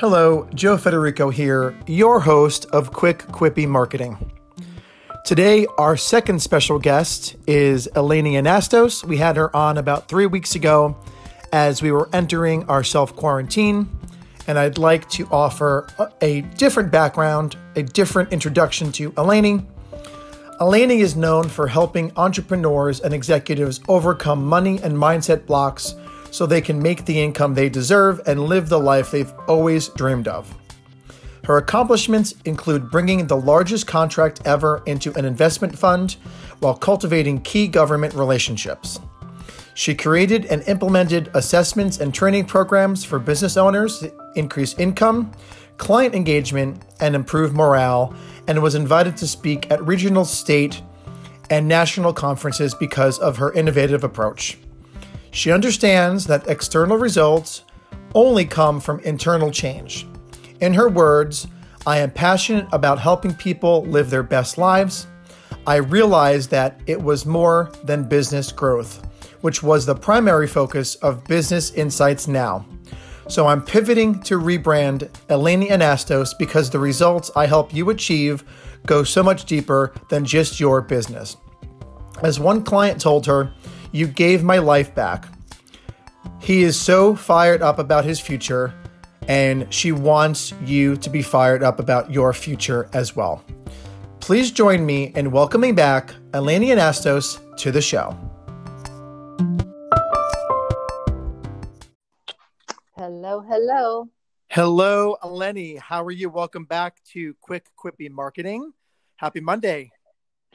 Hello, Joe Federico here, your host of Quick Quippy Marketing. Today, our second special guest is Eleni Anastos. We had her on about three weeks ago as we were entering our self quarantine, and I'd like to offer a different background, a different introduction to Eleni. Eleni is known for helping entrepreneurs and executives overcome money and mindset blocks so they can make the income they deserve and live the life they've always dreamed of. Her accomplishments include bringing the largest contract ever into an investment fund while cultivating key government relationships. She created and implemented assessments and training programs for business owners to increase income, client engagement, and improve morale, and was invited to speak at regional, state, and national conferences because of her innovative approach. She understands that external results only come from internal change. In her words, I am passionate about helping people live their best lives. I realized that it was more than business growth, which was the primary focus of Business Insights Now. So I'm pivoting to rebrand Eleni Anastos because the results I help you achieve go so much deeper than just your business. As one client told her, you gave my life back. He is so fired up about his future, and she wants you to be fired up about your future as well. Please join me in welcoming back Eleni Anastos to the show. Hello, hello. Hello, Eleni. How are you? Welcome back to Quick Quippy Marketing. Happy Monday.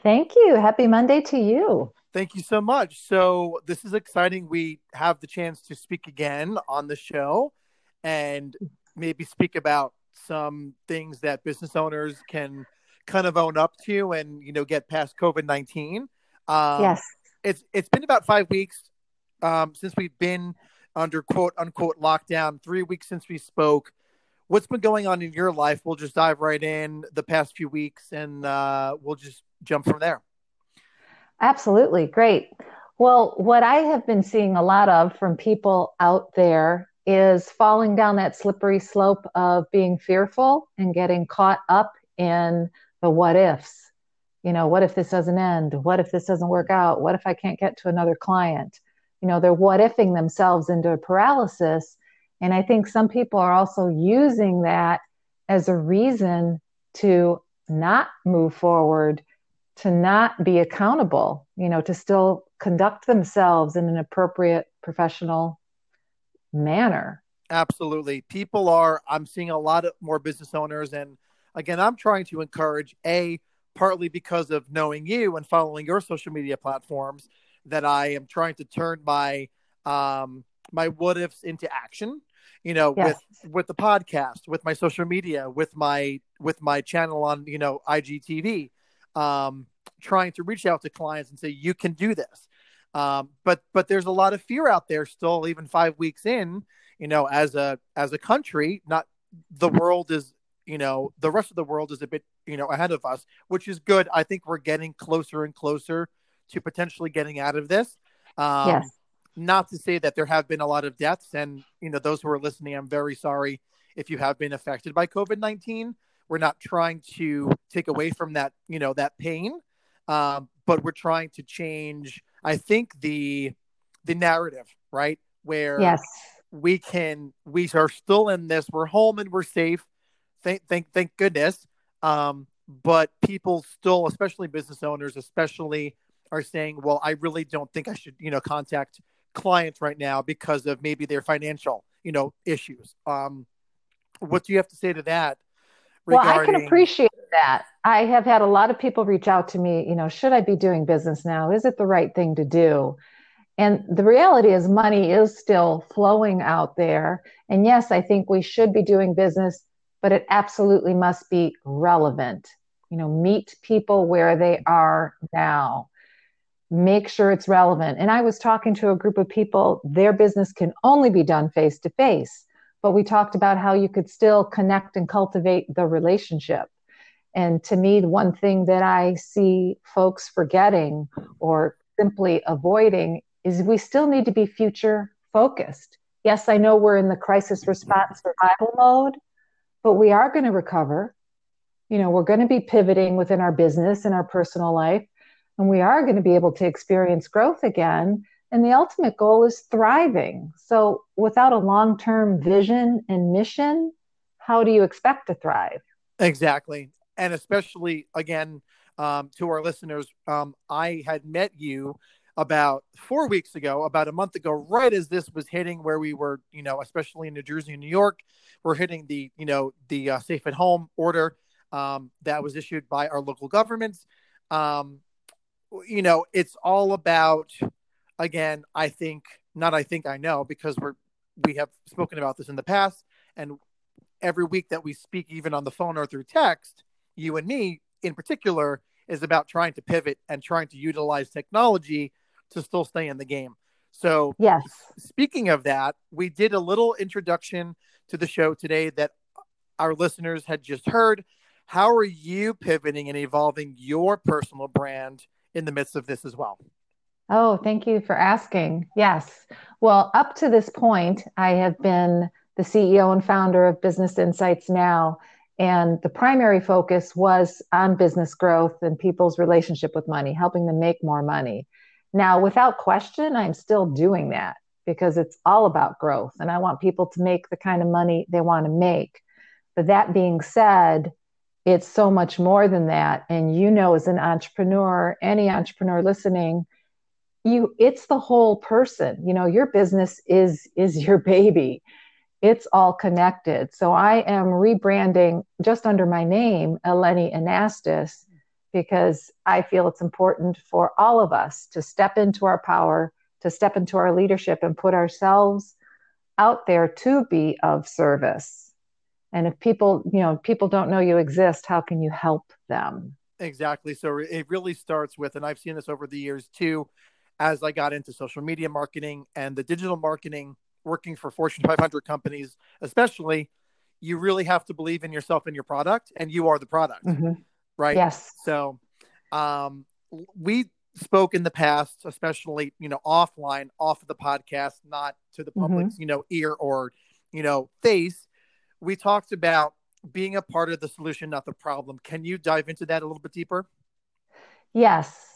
Thank you. Happy Monday to you. Thank you so much. So, this is exciting. We have the chance to speak again on the show and maybe speak about some things that business owners can kind of own up to and, you know, get past COVID 19. Um, yes. It's, it's been about five weeks um, since we've been under quote unquote lockdown, three weeks since we spoke. What's been going on in your life? We'll just dive right in the past few weeks and uh, we'll just jump from there. Absolutely. Great. Well, what I have been seeing a lot of from people out there is falling down that slippery slope of being fearful and getting caught up in the what ifs. You know, what if this doesn't end? What if this doesn't work out? What if I can't get to another client? You know, they're what ifing themselves into paralysis. And I think some people are also using that as a reason to not move forward to not be accountable, you know, to still conduct themselves in an appropriate professional manner. Absolutely. People are, I'm seeing a lot of more business owners. And again, I'm trying to encourage A, partly because of knowing you and following your social media platforms, that I am trying to turn my, um, my what ifs into action you know yes. with with the podcast with my social media with my with my channel on you know igtv um, trying to reach out to clients and say you can do this. Um, but but there's a lot of fear out there still, even five weeks in. You know, as a as a country, not the world is you know the rest of the world is a bit you know ahead of us, which is good. I think we're getting closer and closer to potentially getting out of this. Um, yes. Not to say that there have been a lot of deaths, and you know those who are listening, I'm very sorry if you have been affected by COVID nineteen. We're not trying to take away from that, you know, that pain, um, but we're trying to change. I think the the narrative, right, where yes. we can we are still in this. We're home and we're safe. Thank thank thank goodness. Um, but people still, especially business owners, especially are saying, "Well, I really don't think I should, you know, contact clients right now because of maybe their financial, you know, issues." Um, what do you have to say to that? Regarding... Well, I can appreciate that. I have had a lot of people reach out to me, you know, should I be doing business now? Is it the right thing to do? And the reality is, money is still flowing out there. And yes, I think we should be doing business, but it absolutely must be relevant. You know, meet people where they are now. Make sure it's relevant. And I was talking to a group of people, their business can only be done face to face but we talked about how you could still connect and cultivate the relationship. And to me, one thing that I see folks forgetting or simply avoiding is we still need to be future focused. Yes, I know we're in the crisis response survival mode, but we are going to recover. You know, we're going to be pivoting within our business and our personal life, and we are going to be able to experience growth again. And the ultimate goal is thriving. So, without a long term vision and mission, how do you expect to thrive? Exactly. And especially, again, um, to our listeners, um, I had met you about four weeks ago, about a month ago, right as this was hitting, where we were, you know, especially in New Jersey and New York, we're hitting the, you know, the uh, safe at home order um, that was issued by our local governments. Um, you know, it's all about, again, I think, not I think I know, because we're, we have spoken about this in the past. And every week that we speak, even on the phone or through text, you and me in particular, is about trying to pivot and trying to utilize technology to still stay in the game. So, yes. Speaking of that, we did a little introduction to the show today that our listeners had just heard. How are you pivoting and evolving your personal brand in the midst of this as well? Oh, thank you for asking. Yes. Well, up to this point, I have been the CEO and founder of Business Insights Now. And the primary focus was on business growth and people's relationship with money, helping them make more money. Now, without question, I'm still doing that because it's all about growth and I want people to make the kind of money they want to make. But that being said, it's so much more than that. And you know, as an entrepreneur, any entrepreneur listening, you it's the whole person. You know, your business is is your baby. It's all connected. So I am rebranding just under my name, Eleni Anastos, because I feel it's important for all of us to step into our power, to step into our leadership and put ourselves out there to be of service. And if people, you know, people don't know you exist, how can you help them? Exactly. So it really starts with, and I've seen this over the years too, as I got into social media marketing and the digital marketing, working for Fortune 500 companies, especially, you really have to believe in yourself and your product, and you are the product. Mm-hmm right? Yes. So, um, we spoke in the past, especially you know offline, off of the podcast, not to the public's mm-hmm. you know ear or you know face. We talked about being a part of the solution, not the problem. Can you dive into that a little bit deeper? Yes.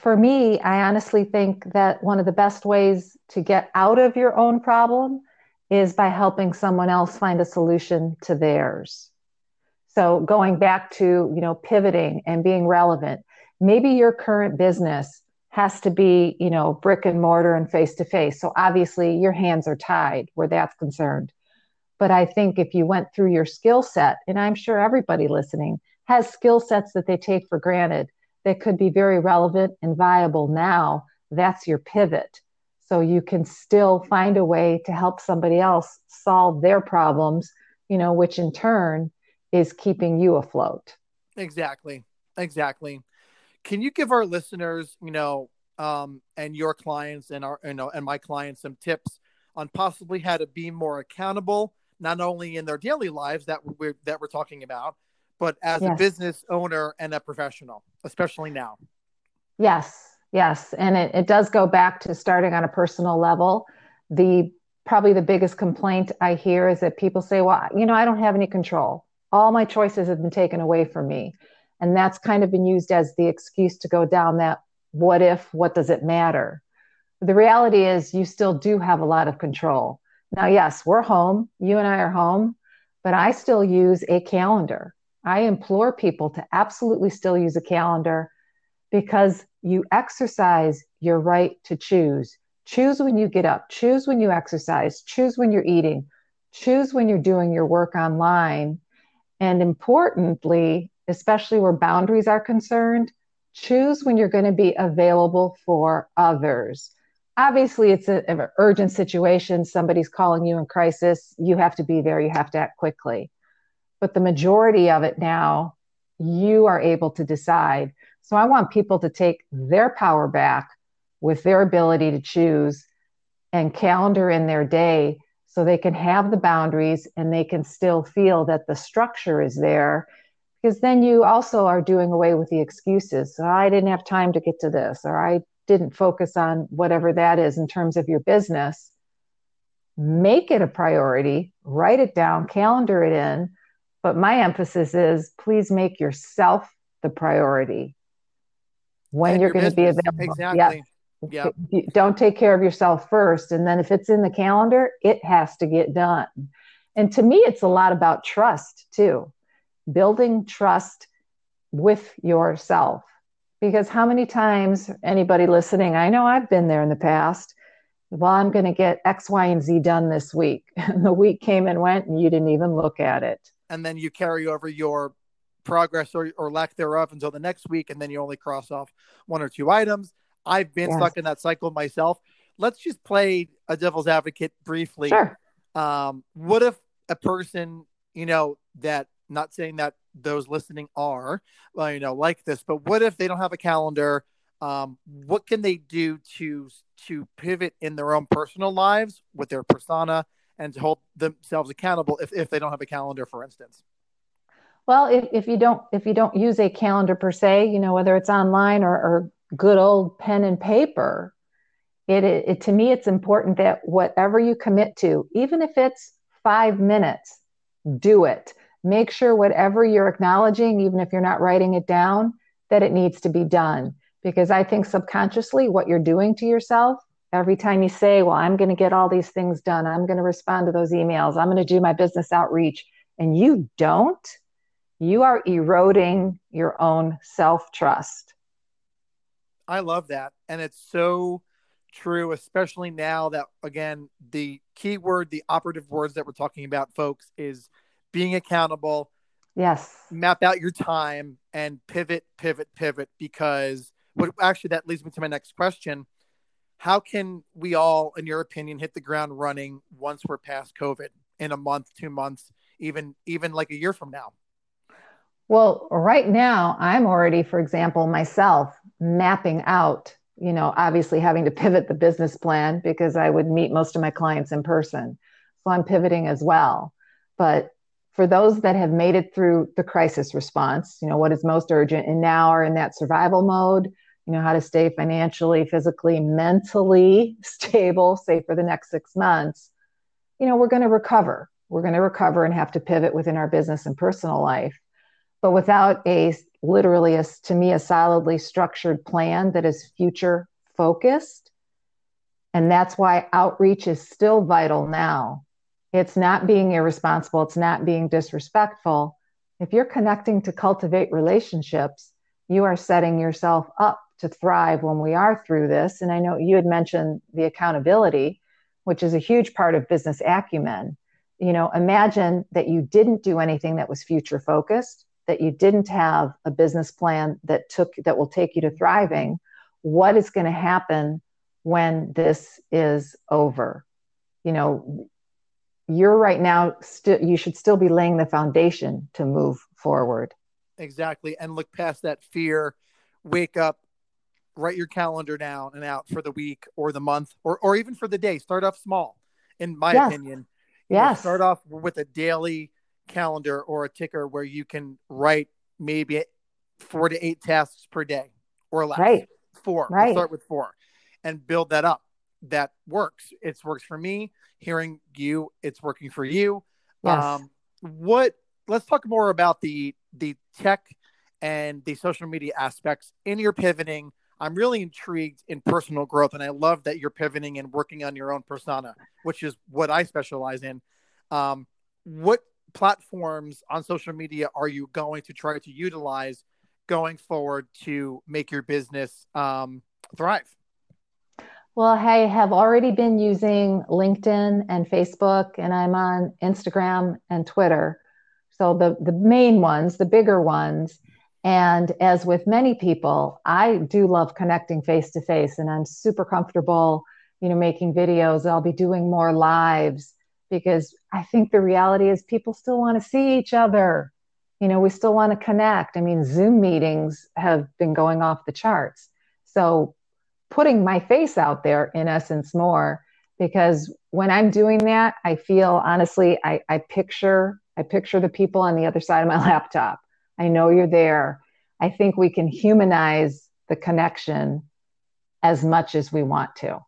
For me, I honestly think that one of the best ways to get out of your own problem is by helping someone else find a solution to theirs. So going back to, you know, pivoting and being relevant, maybe your current business has to be, you know, brick and mortar and face to face. So obviously your hands are tied where that's concerned. But I think if you went through your skill set, and I'm sure everybody listening has skill sets that they take for granted that could be very relevant and viable now, that's your pivot. So you can still find a way to help somebody else solve their problems, you know, which in turn is keeping you afloat. Exactly. Exactly. Can you give our listeners, you know, um, and your clients and our, you know, and my clients some tips on possibly how to be more accountable, not only in their daily lives that we're that we're talking about, but as yes. a business owner and a professional, especially now. Yes, yes, and it, it does go back to starting on a personal level. The probably the biggest complaint I hear is that people say, "Well, you know, I don't have any control." all my choices have been taken away from me. And that's kind of been used as the excuse to go down that what if, what does it matter? The reality is, you still do have a lot of control. Now, yes, we're home, you and I are home, but I still use a calendar. I implore people to absolutely still use a calendar because you exercise your right to choose. Choose when you get up, choose when you exercise, choose when you're eating, choose when you're doing your work online and importantly, especially where boundaries are concerned, choose when you're going to be available for others. Obviously, it's an urgent situation. Somebody's calling you in crisis. You have to be there. You have to act quickly. But the majority of it now, you are able to decide. So I want people to take their power back with their ability to choose and calendar in their day so they can have the boundaries and they can still feel that the structure is there because then you also are doing away with the excuses so i didn't have time to get to this or i didn't focus on whatever that is in terms of your business make it a priority write it down calendar it in But my emphasis is please make yourself the priority when And you're your going to be available. Exactly. Yes. Yep. Don't take care of yourself first. And then if it's in the calendar, it has to get done. And to me, it's a lot about trust too, building trust with yourself. Because how many times, anybody listening, I know I've been there in the past. Well, I'm going to get X, Y, and Z done this week. And the week came and went, and you didn't even look at it. And then you carry over your progress or, or lack thereof until the next week, and then you only cross off one or two items. I've been Yes. stuck in that cycle myself. Let's just play a devil's advocate briefly. Sure. Um, what if a person, you know, that not saying that those listening are, well, you know, like this, but what if they don't have a calendar? Um, what can they do to to pivot in their own personal lives with their persona and to hold themselves accountable if, if they don't have a calendar, for instance? Well, if, if you don't if you don't use a calendar per se, you know whether it's online or, or good old pen and paper, it, it, it to me it's important that whatever you commit to, even if it's five minutes, do it. Make sure whatever you're acknowledging, even if you're not writing it down, that it needs to be done. Because I think subconsciously, what you're doing to yourself every time you say, "Well, I'm going to get all these things done. I'm going to respond to those emails. I'm going to do my business outreach," and you don't you are eroding your own self trust. I love that. And it's so true, especially now that, again, the key word, the operative words that we're talking about, folks, is being accountable, Yes. map out your time, and pivot, pivot, pivot. Because what actually that leads me to my next question. How can we all, in your opinion, hit the ground running once we're past COVID in a month, two months, even even like a year from now? Well, right now, I'm already, for example, myself mapping out, you know, obviously having to pivot the business plan because I would meet most of my clients in person. So I'm pivoting as well. But for those that have made it through the crisis response, you know, what is most urgent and now are in that survival mode, you know, how to stay financially, physically, mentally stable, say for the next six months, you know, we're going to recover. We're going to recover and have to pivot within our business and personal life. But without a literally a, to me a solidly structured plan that is future focused and that's why outreach is still vital now. It's not being irresponsible. It's not being disrespectful. If you're connecting to cultivate relationships you are setting yourself up to thrive when we are through this. And i know you had mentioned the accountability which is a huge part of business acumen. You know imagine that you didn't do anything that was future focused that you didn't have a business plan that took that will take you to thriving. What is going to happen when this is over? You know you're right now still you should still be laying the foundation to move forward. Exactly. And look past that fear, wake up, write your calendar down and out for the week or the month or, or even for the day. Start off small, in my Yes. opinion. You know, yes start off with a daily calendar or a ticker where you can write maybe four to eight tasks per day or less. right 4 We'll Right. start with four and build that up. That works. It's works for me. Hearing you, it's working for you. yes Um, what? Let's talk more about the the tech and the social media aspects in your pivoting. I'm really intrigued in personal growth, and I love that you're pivoting and working on your own persona, which is what I specialize in. Um, what platforms on social media are you going to try to utilize going forward to make your business um, thrive? Well, I have already been using LinkedIn and Facebook, and I'm on Instagram and Twitter. So the, the main ones, the bigger ones. And as with many people, I do love connecting face to face, and I'm super comfortable, you know, making videos. I'll be doing more lives because I think the reality is people still want to see each other. You know, we still want to connect. I mean, Zoom meetings have been going off the charts. So putting my face out there in essence more because when i'm doing that i feel honestly I, I picture i picture the people on the other side of my laptop i know you're there i think we can humanize the connection as much as we want to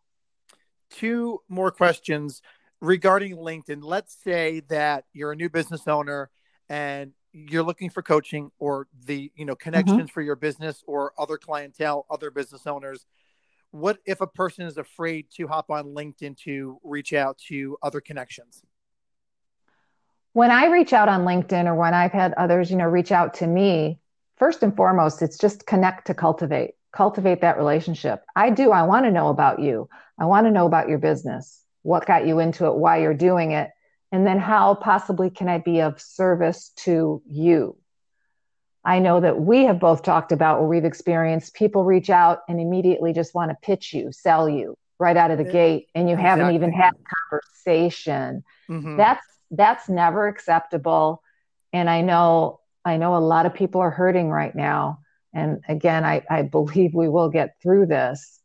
two more questions regarding LinkedIn. Let's say that you're a new business owner and you're looking for coaching or the you know connections mm-hmm. for your business or other clientele other business owners what if a person is afraid to hop on linkedin to reach out to other connections when i reach out on linkedin or when i've had others you know reach out to me first and foremost it's just connect to cultivate cultivate that relationship i do i want to know about you i want to know about your business what got you into it why you're doing it and then how possibly can I be of service to you? I know that we have both talked about where we've experienced people reach out and immediately just want to pitch you, sell you right out of the yeah, gate, and you exactly. haven't even had a conversation. Mm-hmm. That's that's never acceptable. And I know I know a lot of people are hurting right now. And again, I, I believe we will get through this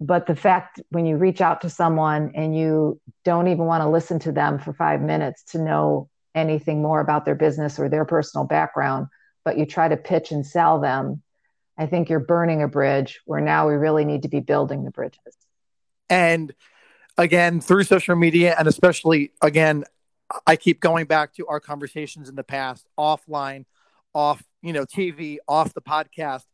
but the fact when you reach out to someone and you don't even want to listen to them for five minutes to know anything more about their business or their personal background, but you try to pitch and sell them, I think you're burning a bridge where now we really need to be building the bridges. And again, through social media, and especially again, I keep going back to our conversations in the past, offline, off, you know, TV, off the podcast,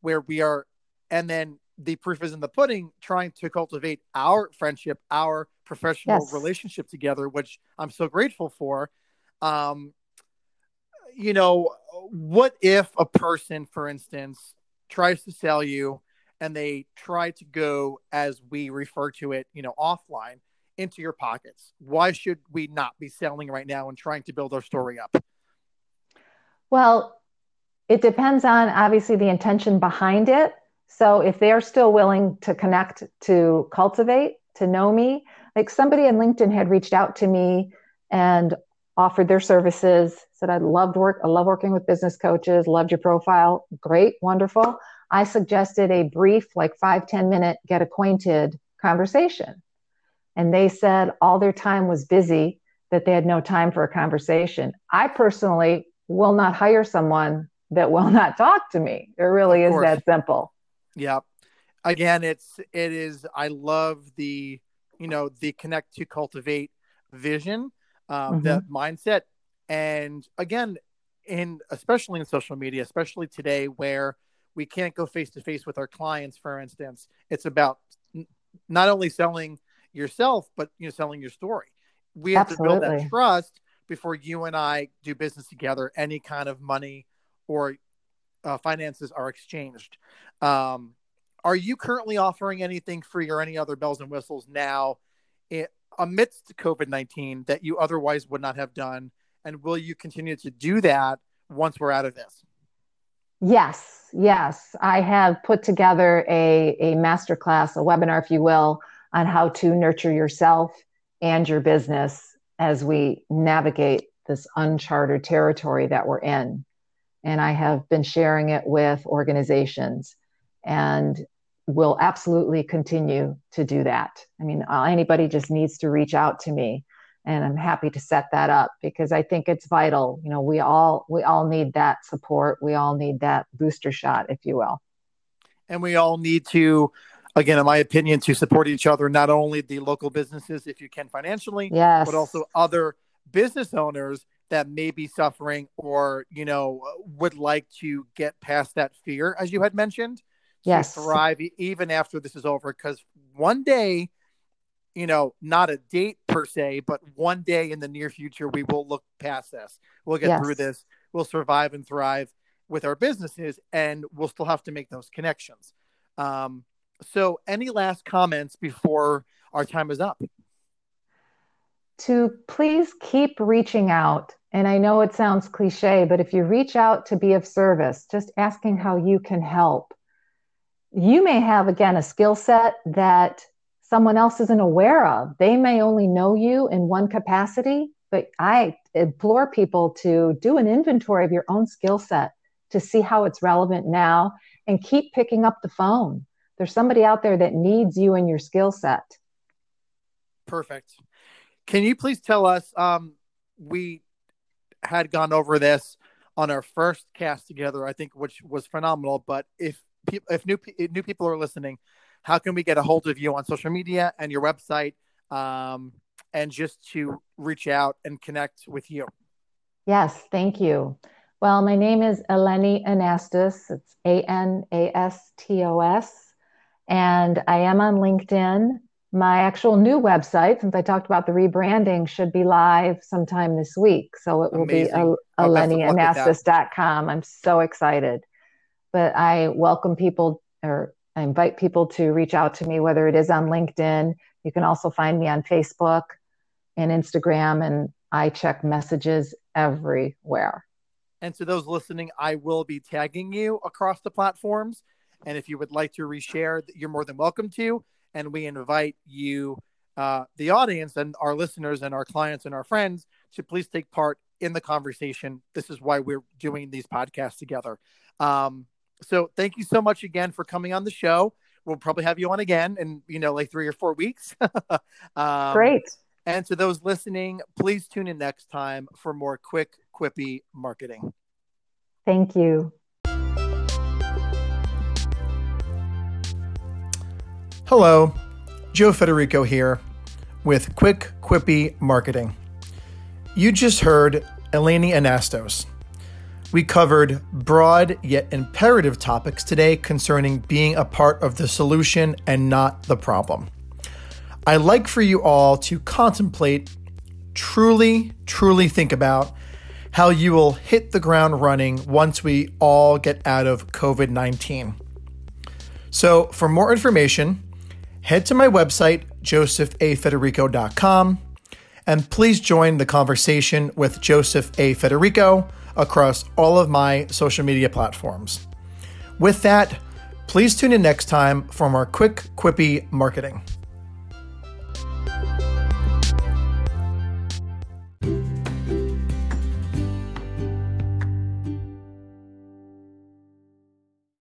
where we are, and then the proof is in the pudding trying to cultivate our friendship our professional yes. relationship together which i'm so grateful for um you know what if a person for instance tries to sell you and they try to go as we refer to it you know offline into your pockets why should we not be selling right now and trying to build our story up well it depends on obviously the intention behind it so if they're still willing to connect to cultivate, to know me, like somebody in LinkedIn had reached out to me and offered their services, said I loved work, I love working with business coaches, loved your profile. Great, wonderful. I suggested a brief, like five ten minute get acquainted conversation. And they said all their time was busy, that they had no time for a conversation. I personally will not hire someone that will not talk to me. It really is that simple. Yeah. Again, it's it is. I love the you know the connect to cultivate vision, um, mm-hmm. that mindset, and again, in especially in social media, especially today where we can't go face to face with our clients. For instance, it's about n- not only selling yourself but you know selling your story. We have Absolutely. to build that trust before you and I do business together. Any kind of money or uh, finances are exchanged. Um, are you currently offering anything free or any other bells and whistles now it, amidst COVID 19 that you otherwise would not have done? And will you continue to do that once we're out of this? Yes, yes. I have put together a, a masterclass, a webinar, if you will, on how to nurture yourself and your business as we navigate this uncharted territory that we're in and I have been sharing it with organizations and will absolutely continue to do that. I mean, uh, anybody just needs to reach out to me and I'm happy to set that up because I think it's vital. You know, we all we all need that support. We all need that booster shot, if you will. And we all need to again in my opinion to support each other not only the local businesses if you can financially yes. but also other business owners that may be suffering or you know would like to get past that fear as you had mentioned yes. thrive even after this is over. Because one day you know not a date per se but one day in the near future we will look past this. We'll get yes. through this. We'll survive and thrive with our businesses and we'll still have to make those connections. Um, so any last comments before our time is up to please keep reaching out and I know it sounds cliche, but if you reach out to be of service, just asking how you can help, you may have, again, a skill set that someone else isn't aware of. They may only know you in one capacity, but I implore people to do an inventory of your own skill set to see how it's relevant now and keep picking up the phone. There's somebody out there that needs you and your skill set. Perfect. Can you please tell us? Um, we had gone over this on our first cast together, I think, which was phenomenal. But if if new if new people are listening, how can we get a hold of you on social media and your website, um, and just to reach out and connect with you? Yes, thank you. Well, my name is Eleni Anastos. It's A N A S T O S. And I am on LinkedIn. My actual new website, since I talked about the rebranding, should be live sometime this week. So it will Amazing. be oh, elenianastos.com. I'm so excited. But I welcome people or I invite people to reach out to me, whether it is on LinkedIn. You can also find me on Facebook and Instagram, and I check messages everywhere. And to those listening, I will be tagging you across the platforms. And if you would like to reshare, you're more than welcome to. And we invite you, uh, the audience, and our listeners, and our clients, and our friends to please take part in the conversation. This is why we're doing these podcasts together. Um, so thank you so much again for coming on the show. We'll probably have you on again in you know like three or four weeks. um, Great. And to those listening, please tune in next time for more quick, quippy marketing. Thank you. Hello, Joe Federico here with Quick Quippy Marketing. You just heard Eleni Anastos. We covered broad yet imperative topics today concerning being a part of the solution and not the problem. I'd like for you all to contemplate, truly, truly think about how you will hit the ground running once we all get out of COVID 19. So, for more information, head to my website, josephafederico.com, and please join the conversation with Joseph A. Federico across all of my social media platforms. With that, please tune in next time for more quick, quippy marketing.